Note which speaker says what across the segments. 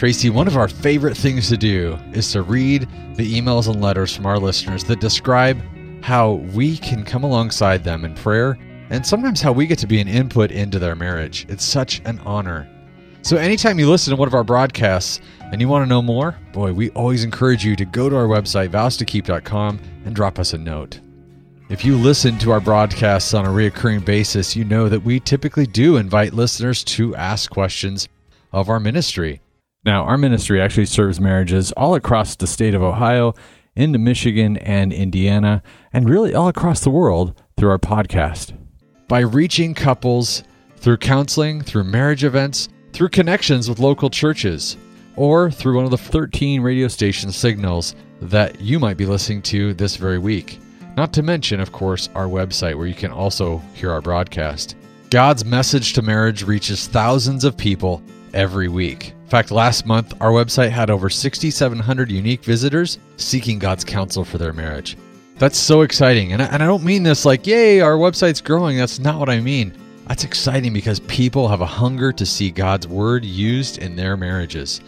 Speaker 1: Tracy, one of our favorite things to do is to read the emails and letters from our listeners that describe how we can come alongside them in prayer and sometimes how we get to be an input into their marriage. It's such an honor. So, anytime you listen to one of our broadcasts and you want to know more, boy, we always encourage you to go to our website, vows2keep.com, and drop us a note. If you listen to our broadcasts on a recurring basis, you know that we typically do invite listeners to ask questions of our ministry. Now, our ministry actually serves marriages all across the state of Ohio, into Michigan and Indiana, and really all across the world through our podcast. By reaching couples through counseling, through marriage events, through connections with local churches, or through one of the 13 radio station signals that you might be listening to this very week. Not to mention, of course, our website where you can also hear our broadcast. God's message to marriage reaches thousands of people every week. In fact, last month, our website had over 6,700 unique visitors seeking God's counsel for their marriage. That's so exciting. And I, and I don't mean this like, yay, our website's growing. That's not what I mean. That's exciting because people have a hunger to see God's word used in their marriages.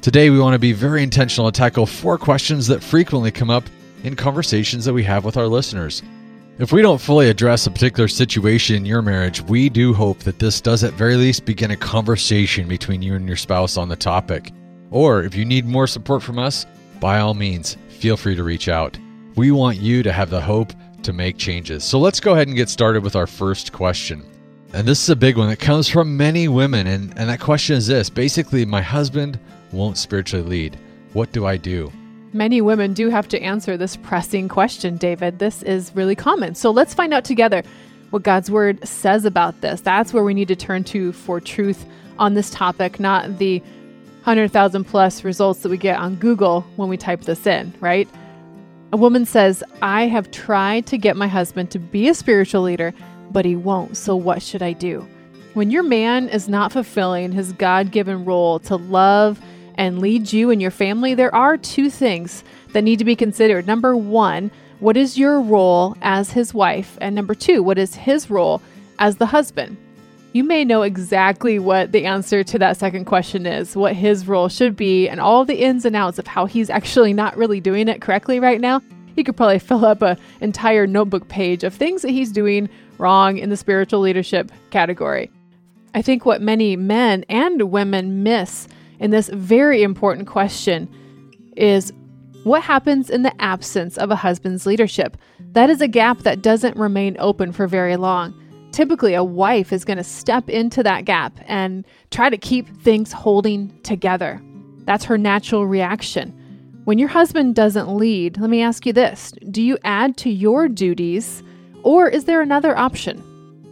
Speaker 1: Today, we want to be very intentional to tackle four questions that frequently come up in conversations that we have with our listeners. If we don't fully address a particular situation in your marriage, we do hope that this does at very least begin a conversation between you and your spouse on the topic. Or if you need more support from us, by all means, feel free to reach out. We want you to have the hope to make changes. So let's go ahead and get started with our first question. And this is a big one that comes from many women. And, and that question is this basically, my husband won't spiritually lead. What do I do?
Speaker 2: Many women do have to answer this pressing question, David. This is really common. So let's find out together what God's word says about this. That's where we need to turn to for truth on this topic, not the 100,000 plus results that we get on Google when we type this in, right? A woman says, I have tried to get my husband to be a spiritual leader, but he won't. So what should I do? When your man is not fulfilling his God given role to love, and lead you and your family, there are two things that need to be considered. Number one, what is your role as his wife? And number two, what is his role as the husband? You may know exactly what the answer to that second question is, what his role should be, and all the ins and outs of how he's actually not really doing it correctly right now. You could probably fill up an entire notebook page of things that he's doing wrong in the spiritual leadership category. I think what many men and women miss in this very important question is what happens in the absence of a husband's leadership? That is a gap that doesn't remain open for very long. Typically, a wife is going to step into that gap and try to keep things holding together. That's her natural reaction. When your husband doesn't lead, let me ask you this do you add to your duties, or is there another option?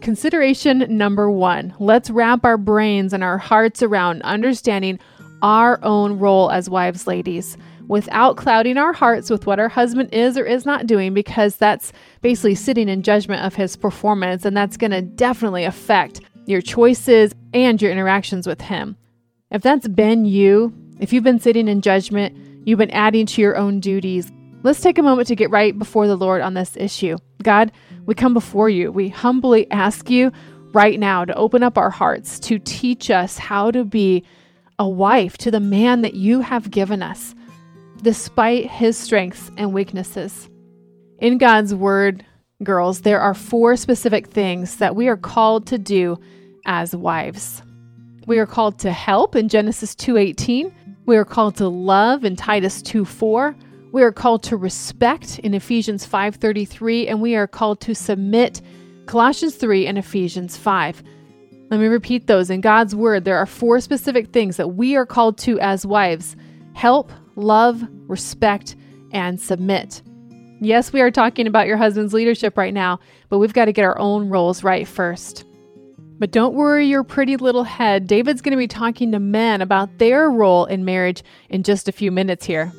Speaker 2: Consideration number one let's wrap our brains and our hearts around understanding our own role as wives, ladies, without clouding our hearts with what our husband is or is not doing, because that's basically sitting in judgment of his performance, and that's going to definitely affect your choices and your interactions with him. If that's been you, if you've been sitting in judgment, you've been adding to your own duties, let's take a moment to get right before the Lord on this issue. God, we come before you. We humbly ask you right now to open up our hearts, to teach us how to be a wife to the man that you have given us, despite his strengths and weaknesses. In God's word, girls, there are four specific things that we are called to do as wives. We are called to help in Genesis 2:18. We are called to love in Titus 2:4. We are called to respect in Ephesians 5:33 and we are called to submit Colossians 3 and Ephesians 5. Let me repeat those. In God's word, there are four specific things that we are called to as wives help, love, respect, and submit. Yes, we are talking about your husband's leadership right now, but we've got to get our own roles right first. But don't worry your pretty little head. David's going to be talking to men about their role in marriage in just a few minutes here.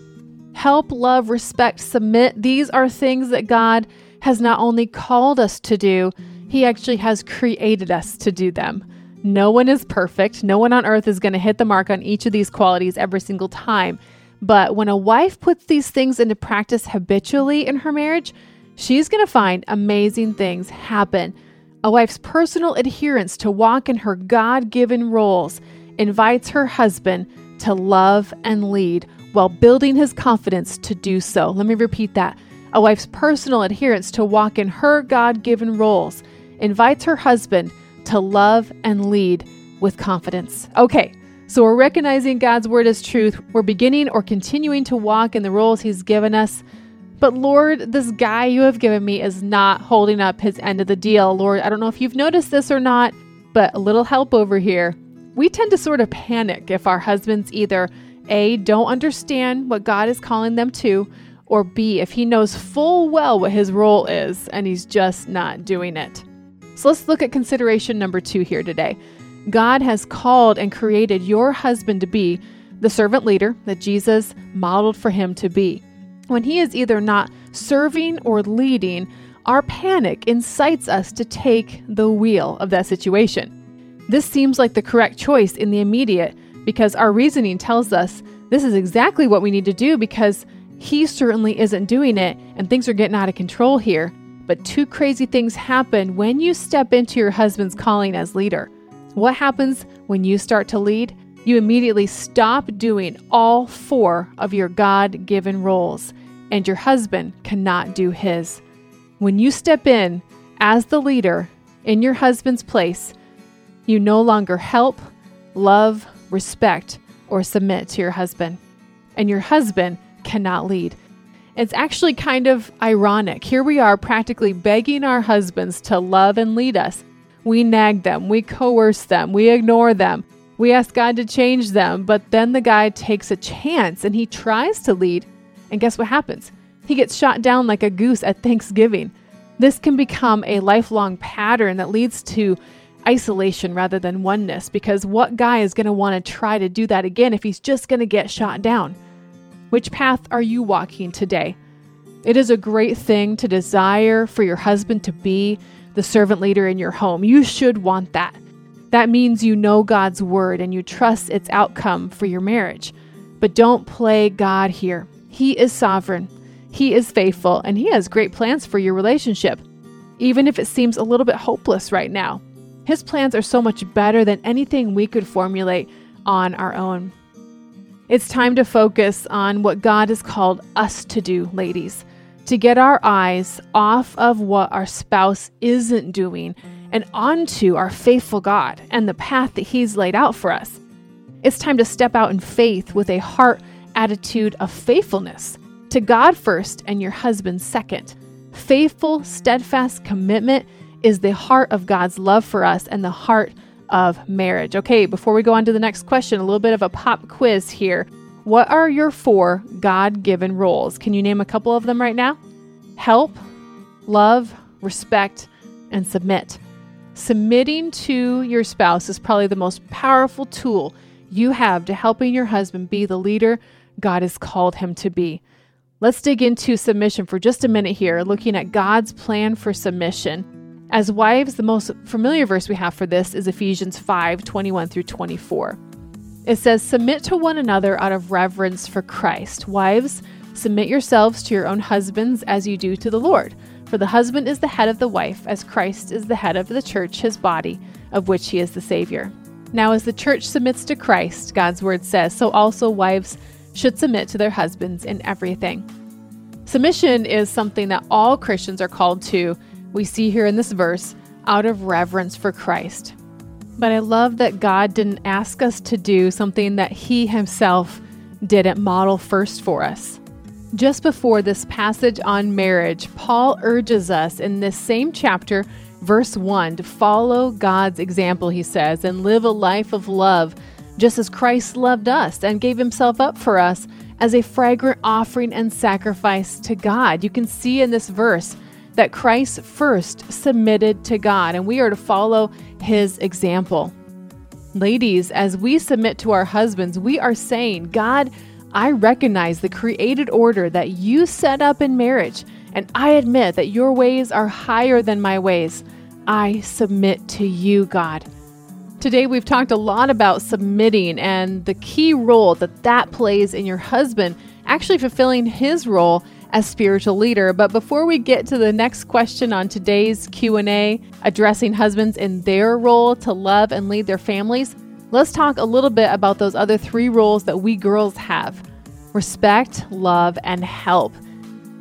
Speaker 2: Help, love, respect, submit. These are things that God has not only called us to do, He actually has created us to do them. No one is perfect. No one on earth is going to hit the mark on each of these qualities every single time. But when a wife puts these things into practice habitually in her marriage, she's going to find amazing things happen. A wife's personal adherence to walk in her God given roles invites her husband to love and lead while building his confidence to do so. Let me repeat that. A wife's personal adherence to walk in her God given roles invites her husband to love and lead with confidence. Okay, so we're recognizing God's word as truth. We're beginning or continuing to walk in the roles he's given us. But Lord, this guy you have given me is not holding up his end of the deal. Lord, I don't know if you've noticed this or not, but a little help over here. We tend to sort of panic if our husbands either A, don't understand what God is calling them to, or B, if he knows full well what his role is and he's just not doing it. So let's look at consideration number two here today. God has called and created your husband to be the servant leader that Jesus modeled for him to be. When he is either not serving or leading, our panic incites us to take the wheel of that situation. This seems like the correct choice in the immediate because our reasoning tells us this is exactly what we need to do because he certainly isn't doing it and things are getting out of control here. But two crazy things happen when you step into your husband's calling as leader. What happens when you start to lead? You immediately stop doing all four of your God given roles, and your husband cannot do his. When you step in as the leader in your husband's place, you no longer help, love, respect, or submit to your husband. And your husband cannot lead. It's actually kind of ironic. Here we are practically begging our husbands to love and lead us. We nag them, we coerce them, we ignore them. We ask God to change them, but then the guy takes a chance and he tries to lead. And guess what happens? He gets shot down like a goose at Thanksgiving. This can become a lifelong pattern that leads to isolation rather than oneness because what guy is going to want to try to do that again if he's just going to get shot down? Which path are you walking today? It is a great thing to desire for your husband to be the servant leader in your home. You should want that. That means you know God's word and you trust its outcome for your marriage. But don't play God here. He is sovereign, He is faithful, and He has great plans for your relationship, even if it seems a little bit hopeless right now. His plans are so much better than anything we could formulate on our own. It's time to focus on what God has called us to do, ladies, to get our eyes off of what our spouse isn't doing and onto our faithful God and the path that He's laid out for us. It's time to step out in faith with a heart attitude of faithfulness to God first and your husband second. Faithful, steadfast commitment is the heart of God's love for us and the heart of marriage. Okay, before we go on to the next question, a little bit of a pop quiz here. What are your four God given roles? Can you name a couple of them right now? Help, love, respect, and submit. Submitting to your spouse is probably the most powerful tool you have to helping your husband be the leader God has called him to be. Let's dig into submission for just a minute here, looking at God's plan for submission. As wives, the most familiar verse we have for this is Ephesians 5 21 through 24. It says, Submit to one another out of reverence for Christ. Wives, submit yourselves to your own husbands as you do to the Lord. For the husband is the head of the wife, as Christ is the head of the church, his body, of which he is the Savior. Now, as the church submits to Christ, God's word says, so also wives should submit to their husbands in everything. Submission is something that all Christians are called to, we see here in this verse, out of reverence for Christ. But I love that God didn't ask us to do something that He Himself didn't model first for us. Just before this passage on marriage, Paul urges us in this same chapter, verse 1, to follow God's example, he says, and live a life of love, just as Christ loved us and gave himself up for us as a fragrant offering and sacrifice to God. You can see in this verse that Christ first submitted to God, and we are to follow his example. Ladies, as we submit to our husbands, we are saying, God, I recognize the created order that you set up in marriage, and I admit that your ways are higher than my ways. I submit to you, God. Today, we've talked a lot about submitting and the key role that that plays in your husband actually fulfilling his role as spiritual leader. But before we get to the next question on today's Q&A, addressing husbands in their role to love and lead their families, let's talk a little bit about those other three roles that we girls have respect, love, and help.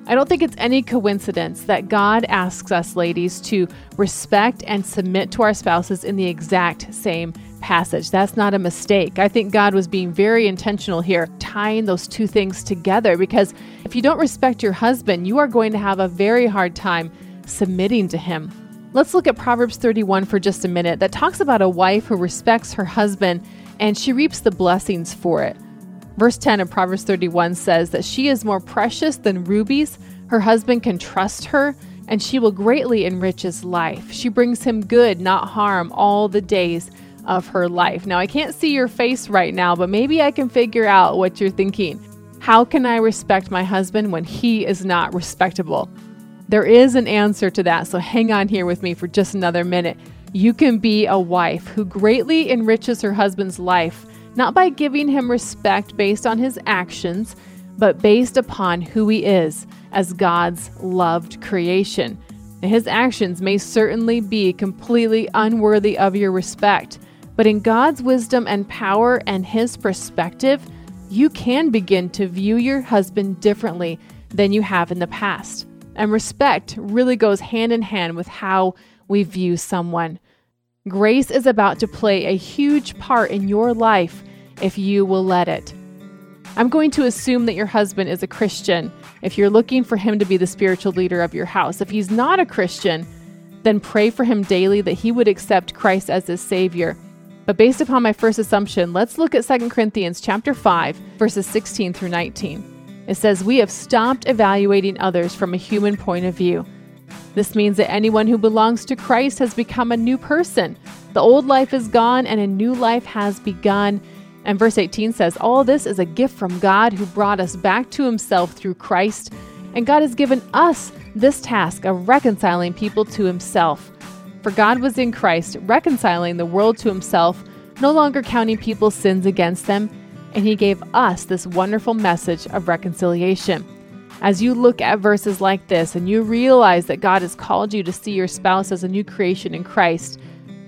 Speaker 2: I don't think it's any coincidence that God asks us ladies to respect and submit to our spouses in the exact same passage. That's not a mistake. I think God was being very intentional here, tying those two things together because if you don't respect your husband, you are going to have a very hard time submitting to him. Let's look at Proverbs 31 for just a minute that talks about a wife who respects her husband and she reaps the blessings for it. Verse 10 of Proverbs 31 says that she is more precious than rubies. Her husband can trust her, and she will greatly enrich his life. She brings him good, not harm, all the days of her life. Now, I can't see your face right now, but maybe I can figure out what you're thinking. How can I respect my husband when he is not respectable? There is an answer to that, so hang on here with me for just another minute. You can be a wife who greatly enriches her husband's life, not by giving him respect based on his actions, but based upon who he is as God's loved creation. His actions may certainly be completely unworthy of your respect, but in God's wisdom and power and his perspective, you can begin to view your husband differently than you have in the past. And respect really goes hand in hand with how we view someone. Grace is about to play a huge part in your life if you will let it. I'm going to assume that your husband is a Christian if you're looking for him to be the spiritual leader of your house. If he's not a Christian, then pray for him daily that he would accept Christ as his Savior. But based upon my first assumption, let's look at 2 Corinthians chapter 5, verses 16 through 19. It says, We have stopped evaluating others from a human point of view. This means that anyone who belongs to Christ has become a new person. The old life is gone and a new life has begun. And verse 18 says, All this is a gift from God who brought us back to himself through Christ. And God has given us this task of reconciling people to himself. For God was in Christ, reconciling the world to himself, no longer counting people's sins against them and He gave us this wonderful message of reconciliation. As you look at verses like this and you realize that God has called you to see your spouse as a new creation in Christ,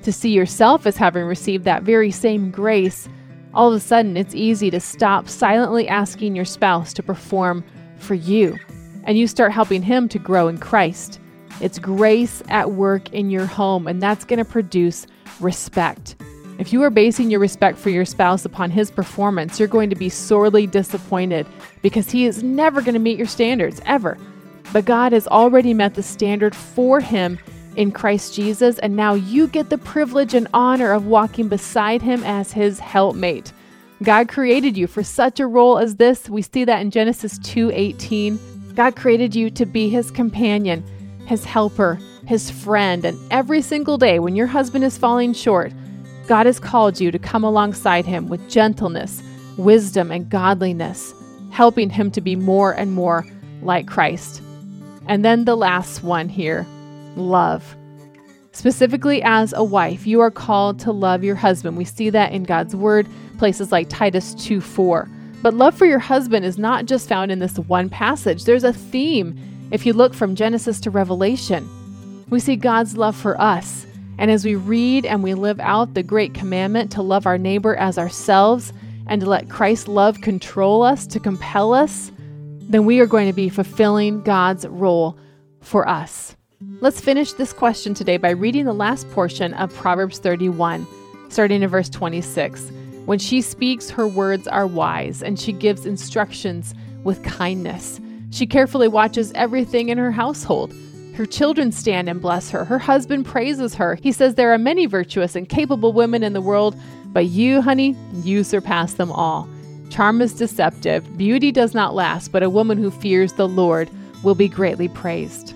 Speaker 2: to see yourself as having received that very same grace, all of a sudden it's easy to stop silently asking your spouse to perform for you, and you start helping him to grow in Christ. It's grace at work in your home, and that's going to produce respect. If you are basing your respect for your spouse upon his performance, you're going to be sorely disappointed because he is never going to meet your standards, ever. But God has already met the standard for him in Christ Jesus, and now you get the privilege and honor of walking beside him as his helpmate. God created you for such a role as this. We see that in Genesis 2:18. God created you to be his companion, his helper, his friend, and every single day when your husband is falling short, God has called you to come alongside him with gentleness, wisdom, and godliness, helping him to be more and more like Christ. And then the last one here love. Specifically, as a wife, you are called to love your husband. We see that in God's word, places like Titus 2 4. But love for your husband is not just found in this one passage, there's a theme if you look from Genesis to Revelation. We see God's love for us and as we read and we live out the great commandment to love our neighbor as ourselves and to let Christ's love control us, to compel us, then we are going to be fulfilling God's role for us. Let's finish this question today by reading the last portion of Proverbs 31, starting in verse 26. When she speaks, her words are wise, and she gives instructions with kindness. She carefully watches everything in her household. Her children stand and bless her. Her husband praises her. He says there are many virtuous and capable women in the world, but you, honey, you surpass them all. Charm is deceptive, beauty does not last, but a woman who fears the Lord will be greatly praised.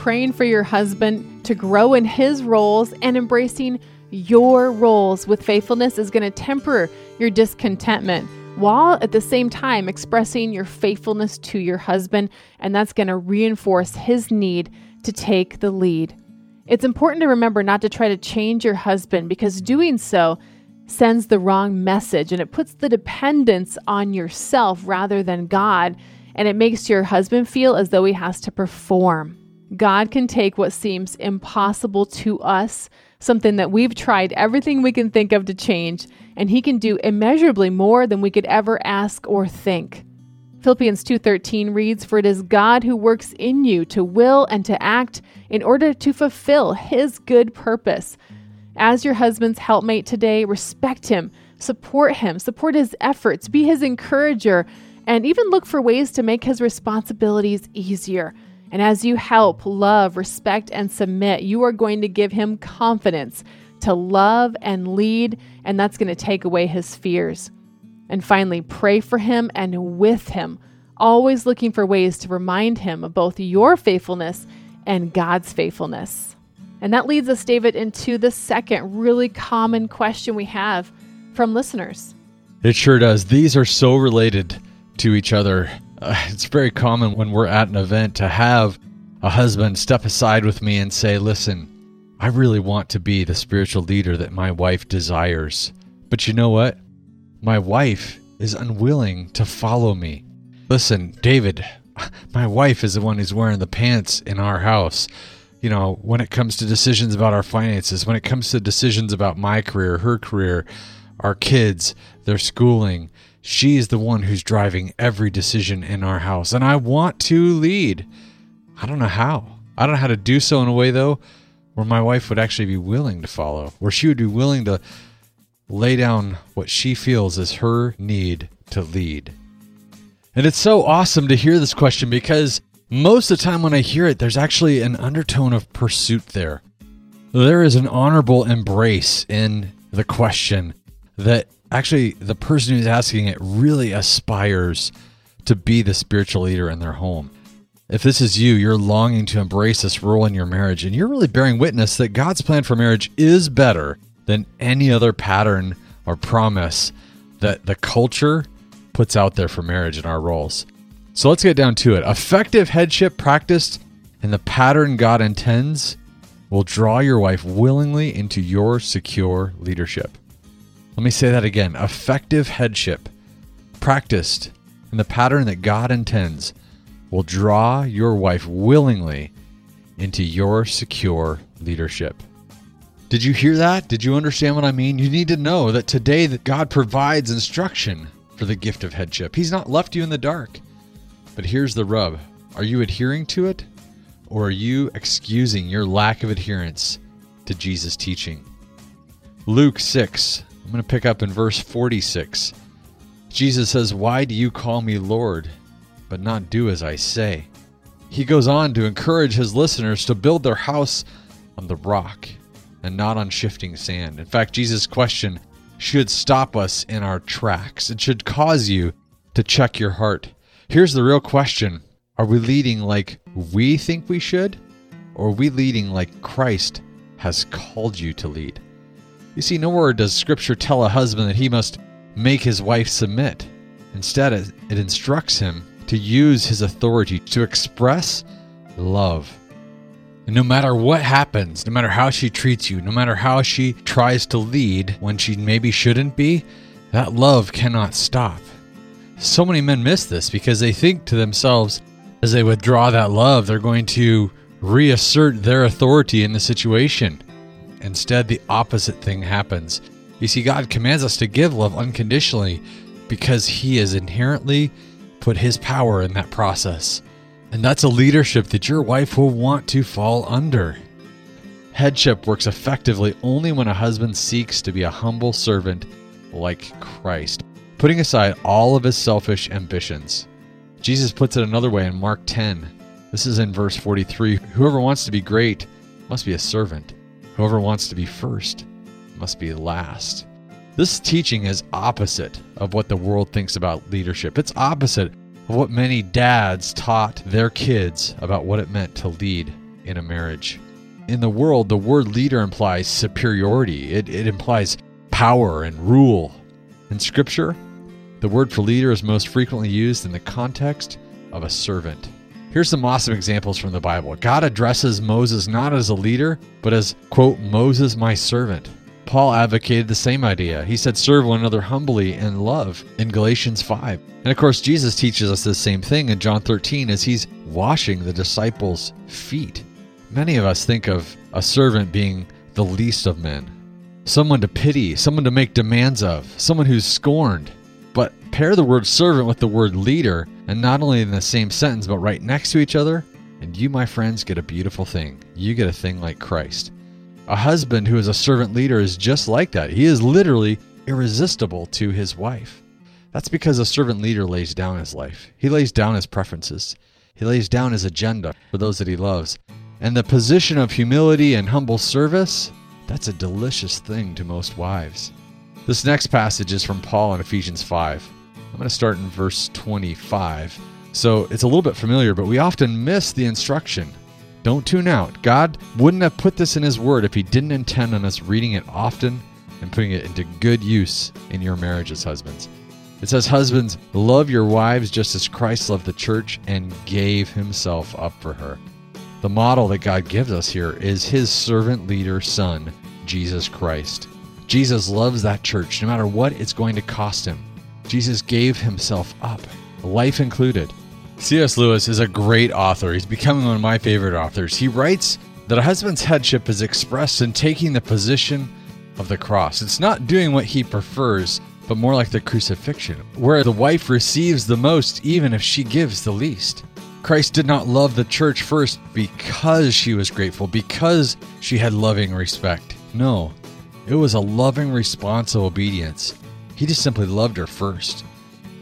Speaker 2: praying for your husband to grow in his roles and embracing your roles with faithfulness is going to temper your discontentment while at the same time expressing your faithfulness to your husband, and that's going to reinforce his need to take the lead. It's important to remember not to try to change your husband because doing so sends the wrong message and it puts the dependence on yourself rather than God, and it makes your husband feel as though he has to perform. God can take what seems impossible to us something that we've tried everything we can think of to change, and he can do immeasurably more than we could ever ask or think. Philippians 2:13 reads, "For it is God who works in you to will and to act in order to fulfill his good purpose." As your husband's helpmate today, respect him, support him, support his efforts, be his encourager, and even look for ways to make his responsibilities easier. And as you help, love, respect, and submit, you are going to give him confidence to love and lead, and that's going to take away his fears. And finally, pray for him and with him, always looking for ways to remind him of both your faithfulness and God's faithfulness. And that leads us, David, into the second really common question we have from listeners.
Speaker 1: It sure does. These are so related to each other. Uh, it's very common when we're at an event to have a husband step aside with me and say, Listen, I really want to be the spiritual leader that my wife desires. But you know what? My wife is unwilling to follow me. Listen, David, my wife is the one who's wearing the pants in our house. You know, when it comes to decisions about our finances, when it comes to decisions about my career, her career, our kids, their schooling, She's the one who's driving every decision in our house, and I want to lead. I don't know how. I don't know how to do so in a way, though, where my wife would actually be willing to follow, where she would be willing to lay down what she feels is her need to lead. And it's so awesome to hear this question because most of the time when I hear it, there's actually an undertone of pursuit there. There is an honorable embrace in the question that actually the person who's asking it really aspires to be the spiritual leader in their home. If this is you, you're longing to embrace this role in your marriage, and you're really bearing witness that God's plan for marriage is better than any other pattern or promise that the culture puts out there for marriage in our roles. So let's get down to it. Effective headship practiced in the pattern God intends will draw your wife willingly into your secure leadership. Let me say that again. Effective headship, practiced in the pattern that God intends, will draw your wife willingly into your secure leadership. Did you hear that? Did you understand what I mean? You need to know that today that God provides instruction for the gift of headship. He's not left you in the dark. But here's the rub. Are you adhering to it or are you excusing your lack of adherence to Jesus' teaching? Luke 6 I'm going to pick up in verse 46. Jesus says, Why do you call me Lord, but not do as I say? He goes on to encourage his listeners to build their house on the rock and not on shifting sand. In fact, Jesus' question should stop us in our tracks. It should cause you to check your heart. Here's the real question Are we leading like we think we should, or are we leading like Christ has called you to lead? You see, nowhere does Scripture tell a husband that he must make his wife submit. Instead, it, instructs him to use his authority to express love. And no matter what happens, no matter how she treats you, no matter how she tries to lead when she maybe shouldn't be, that love cannot stop. So many men miss this because they think to themselves, as they withdraw that love, they're going to reassert their authority in the situation. Instead, the opposite thing happens. You see, God commands us to give love unconditionally because He is inherently put His power in that process. And that's a leadership that your wife will want to fall under. Headship works effectively only when a husband seeks to be a humble servant like Christ, putting aside all of his selfish ambitions. Jesus puts it another way in Mark 10. This is in verse 43 Whoever wants to be great must be a servant. Whoever wants to be first must be last. This teaching is opposite of what the world thinks about leadership. It's opposite of what many dads taught their kids about what it meant to lead. in a marriage. In the world, the word leader implies superiority, it, it implies power and rule. In Scripture, the word for leader is most frequently used in the context of a servant. Here's some awesome examples from the Bible. God addresses Moses not as a leader, but as, quote, Moses, my servant. Paul advocated the same idea. He said, serve one another humbly in love in Galatians 5. And of course, Jesus teaches us the same thing in John 13 as he's washing the disciples' feet. Many of us think of a servant being the least of men, someone to pity, someone to make demands of, someone who's scorned. But pair the word servant with the word leader, and not only in the same sentence, but right next to each other, and you, my friends, get a beautiful thing. You get a thing like Christ. A husband who is a servant leader is just like that. He is literally irresistible to his wife. That's because a servant leader lays down his life. He lays down his preferences. He lays down his agenda for those that he loves. And the position of humility and humble service, that's a delicious thing to most wives. This next passage is from Paul in Ephesians 5. I'm going to start in verse 25. So it's a little bit familiar, but we often miss the instruction. Don't tune out. God wouldn't have put this in His Word if He didn't intend on us reading it often and putting it into good use in your marriages, husbands. It says, Husbands, love your wives just as Christ loved the church and gave Himself up for her. The model that God gives us here is His servant leader son, Jesus Christ. Jesus loves that church no matter what it's going to cost him. Jesus gave himself up, life included. C.S. Lewis is a great author. He's becoming one of my favorite authors. He writes that a husband's headship is expressed in taking the position of the cross. It's not doing what he prefers, but more like the crucifixion, where the wife receives the most even if she gives the least. Christ did not love the church first because she was grateful, because she had loving respect. No, it was a loving response of obedience. He just simply loved her first.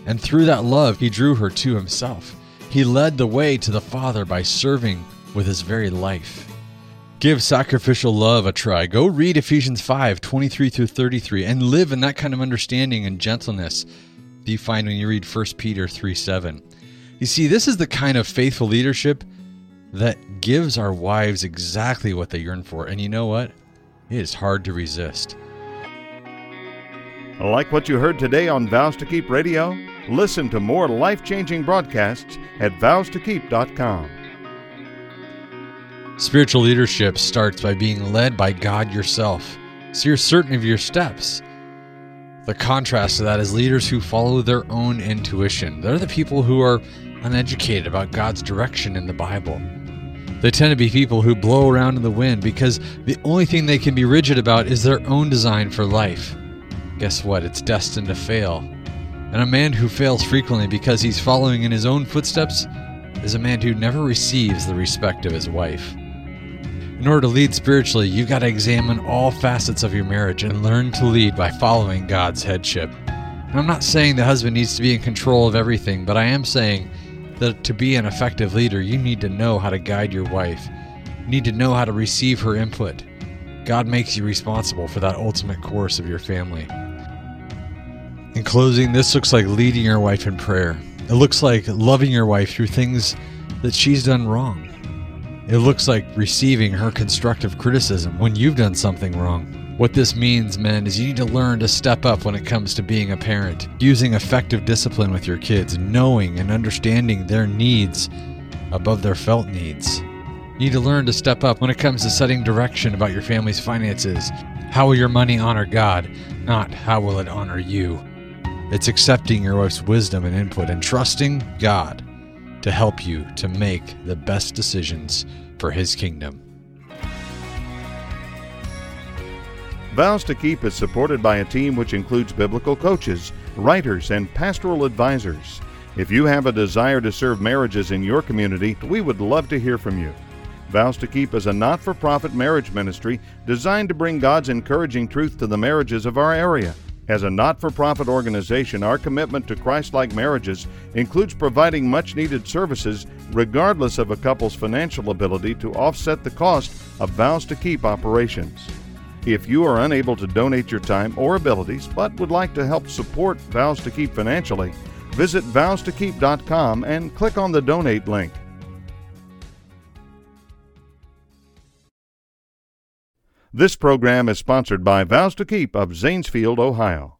Speaker 1: And through that love, he drew her to himself. He led the way to the Father by serving with his very life. Give sacrificial love a try. Go read Ephesians 5 23 through 33 and live in that kind of understanding and gentleness that you find when you read 1 Peter 3 7. You see, this is the kind of faithful leadership that gives our wives exactly what they yearn for. And you know what? It is hard to resist.
Speaker 3: Like what you heard today on Vows to Keep Radio? Listen to more life changing broadcasts at vowstokeep.com.
Speaker 1: Spiritual leadership starts by being led by God yourself, so you're certain of your steps. The contrast to that is leaders who follow their own intuition. They're the people who are uneducated about God's direction in the Bible. They tend to be people who blow around in the wind because the only thing they can be rigid about is their own design for life. Guess what? It's destined to fail. And a man who fails frequently because he's following in his own footsteps is a man who never receives the respect of his wife. In order to lead spiritually, you've got to examine all facets of your marriage and learn to lead by following God's headship. And I'm not saying the husband needs to be in control of everything, but I am saying that to be an effective leader, you need to know how to guide your wife. You need to know how to receive her input. God makes you responsible for that ultimate course of your family. In closing, this looks like leading your wife in prayer. It looks like loving your wife through things that she's done wrong. It looks like receiving her constructive criticism when you've done something wrong. What this means, men, is you need to learn to step up when it comes to being a parent, using effective discipline with your kids, knowing and understanding their needs above their felt needs. You need to learn to step up when it comes to setting direction about your family's finances. How will your money honor God, not how will it honor you? It's accepting your wife's wisdom and input and trusting God to help you to make the best decisions for His kingdom.
Speaker 3: Vows to Keep is supported by a team which includes biblical coaches, writers, and pastoral advisors. If you have a desire to serve marriages in your community, we would love to hear from you. Vows to Keep is a not for profit marriage ministry designed to bring God's encouraging truth to the marriages of our area. As a not for profit organization, our commitment to Christ like marriages includes providing much needed services regardless of a couple's financial ability to offset the cost of Vows to Keep operations. If you are unable to donate your time or abilities but would like to help support Vows to Keep financially, visit vowstokeep.com and click on the donate link. This program is sponsored by Vows to Keep of Zanesfield, Ohio.